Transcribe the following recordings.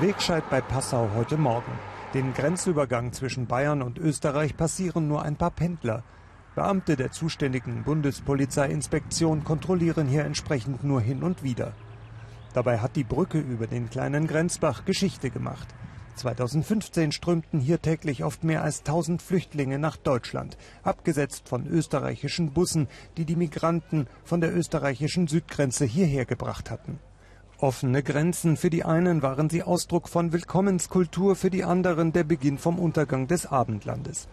Wegscheid bei Passau heute Morgen. Den Grenzübergang zwischen Bayern und Österreich passieren nur ein paar Pendler. Beamte der zuständigen Bundespolizeiinspektion kontrollieren hier entsprechend nur hin und wieder. Dabei hat die Brücke über den kleinen Grenzbach Geschichte gemacht. 2015 strömten hier täglich oft mehr als 1000 Flüchtlinge nach Deutschland, abgesetzt von österreichischen Bussen, die die Migranten von der österreichischen Südgrenze hierher gebracht hatten. Offene Grenzen, für die einen waren sie Ausdruck von Willkommenskultur, für die anderen der Beginn vom Untergang des Abendlandes.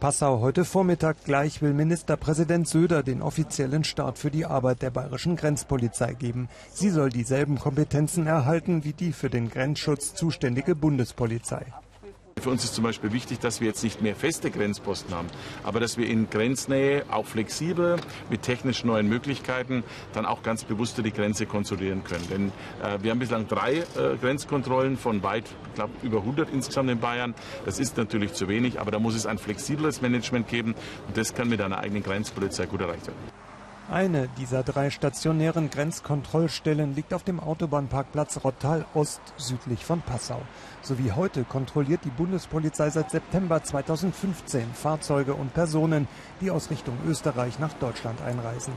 Passau heute Vormittag gleich will Ministerpräsident Söder den offiziellen Start für die Arbeit der bayerischen Grenzpolizei geben. Sie soll dieselben Kompetenzen erhalten wie die für den Grenzschutz zuständige Bundespolizei. Für uns ist zum Beispiel wichtig, dass wir jetzt nicht mehr feste Grenzposten haben, aber dass wir in Grenznähe auch flexibel mit technisch neuen Möglichkeiten dann auch ganz bewusster die Grenze kontrollieren können. Denn äh, wir haben bislang drei äh, Grenzkontrollen von weit, ich über 100 insgesamt in Bayern. Das ist natürlich zu wenig, aber da muss es ein flexibles Management geben und das kann mit einer eigenen Grenzpolizei gut erreicht werden. Eine dieser drei stationären Grenzkontrollstellen liegt auf dem Autobahnparkplatz Rottal Ost südlich von Passau. So wie heute kontrolliert die Bundespolizei seit September 2015 Fahrzeuge und Personen, die aus Richtung Österreich nach Deutschland einreisen.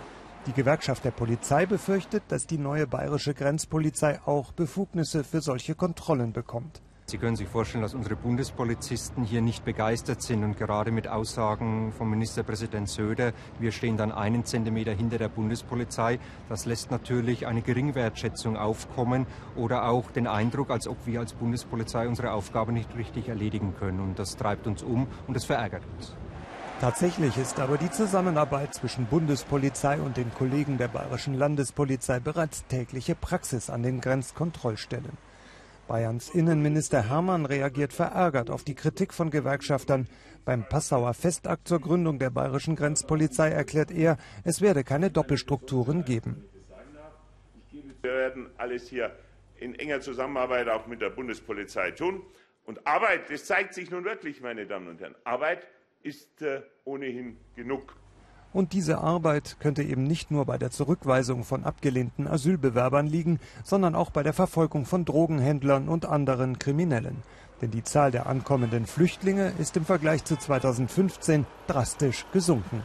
Die Gewerkschaft der Polizei befürchtet, dass die neue bayerische Grenzpolizei auch Befugnisse für solche Kontrollen bekommt. Sie können sich vorstellen, dass unsere Bundespolizisten hier nicht begeistert sind und gerade mit Aussagen von Ministerpräsident Söder, wir stehen dann einen Zentimeter hinter der Bundespolizei, das lässt natürlich eine Geringwertschätzung aufkommen oder auch den Eindruck, als ob wir als Bundespolizei unsere Aufgabe nicht richtig erledigen können. Und das treibt uns um und das verärgert uns. Tatsächlich ist aber die Zusammenarbeit zwischen Bundespolizei und den Kollegen der Bayerischen Landespolizei bereits tägliche Praxis an den Grenzkontrollstellen. Bayerns Innenminister Hermann reagiert verärgert auf die Kritik von Gewerkschaftern. Beim Passauer Festakt zur Gründung der bayerischen Grenzpolizei erklärt er, es werde keine Doppelstrukturen geben. Wir werden alles hier in enger Zusammenarbeit auch mit der Bundespolizei tun. Und Arbeit, das zeigt sich nun wirklich, meine Damen und Herren. Arbeit ist äh, ohnehin genug. Und diese Arbeit könnte eben nicht nur bei der Zurückweisung von abgelehnten Asylbewerbern liegen, sondern auch bei der Verfolgung von Drogenhändlern und anderen Kriminellen. Denn die Zahl der ankommenden Flüchtlinge ist im Vergleich zu 2015 drastisch gesunken.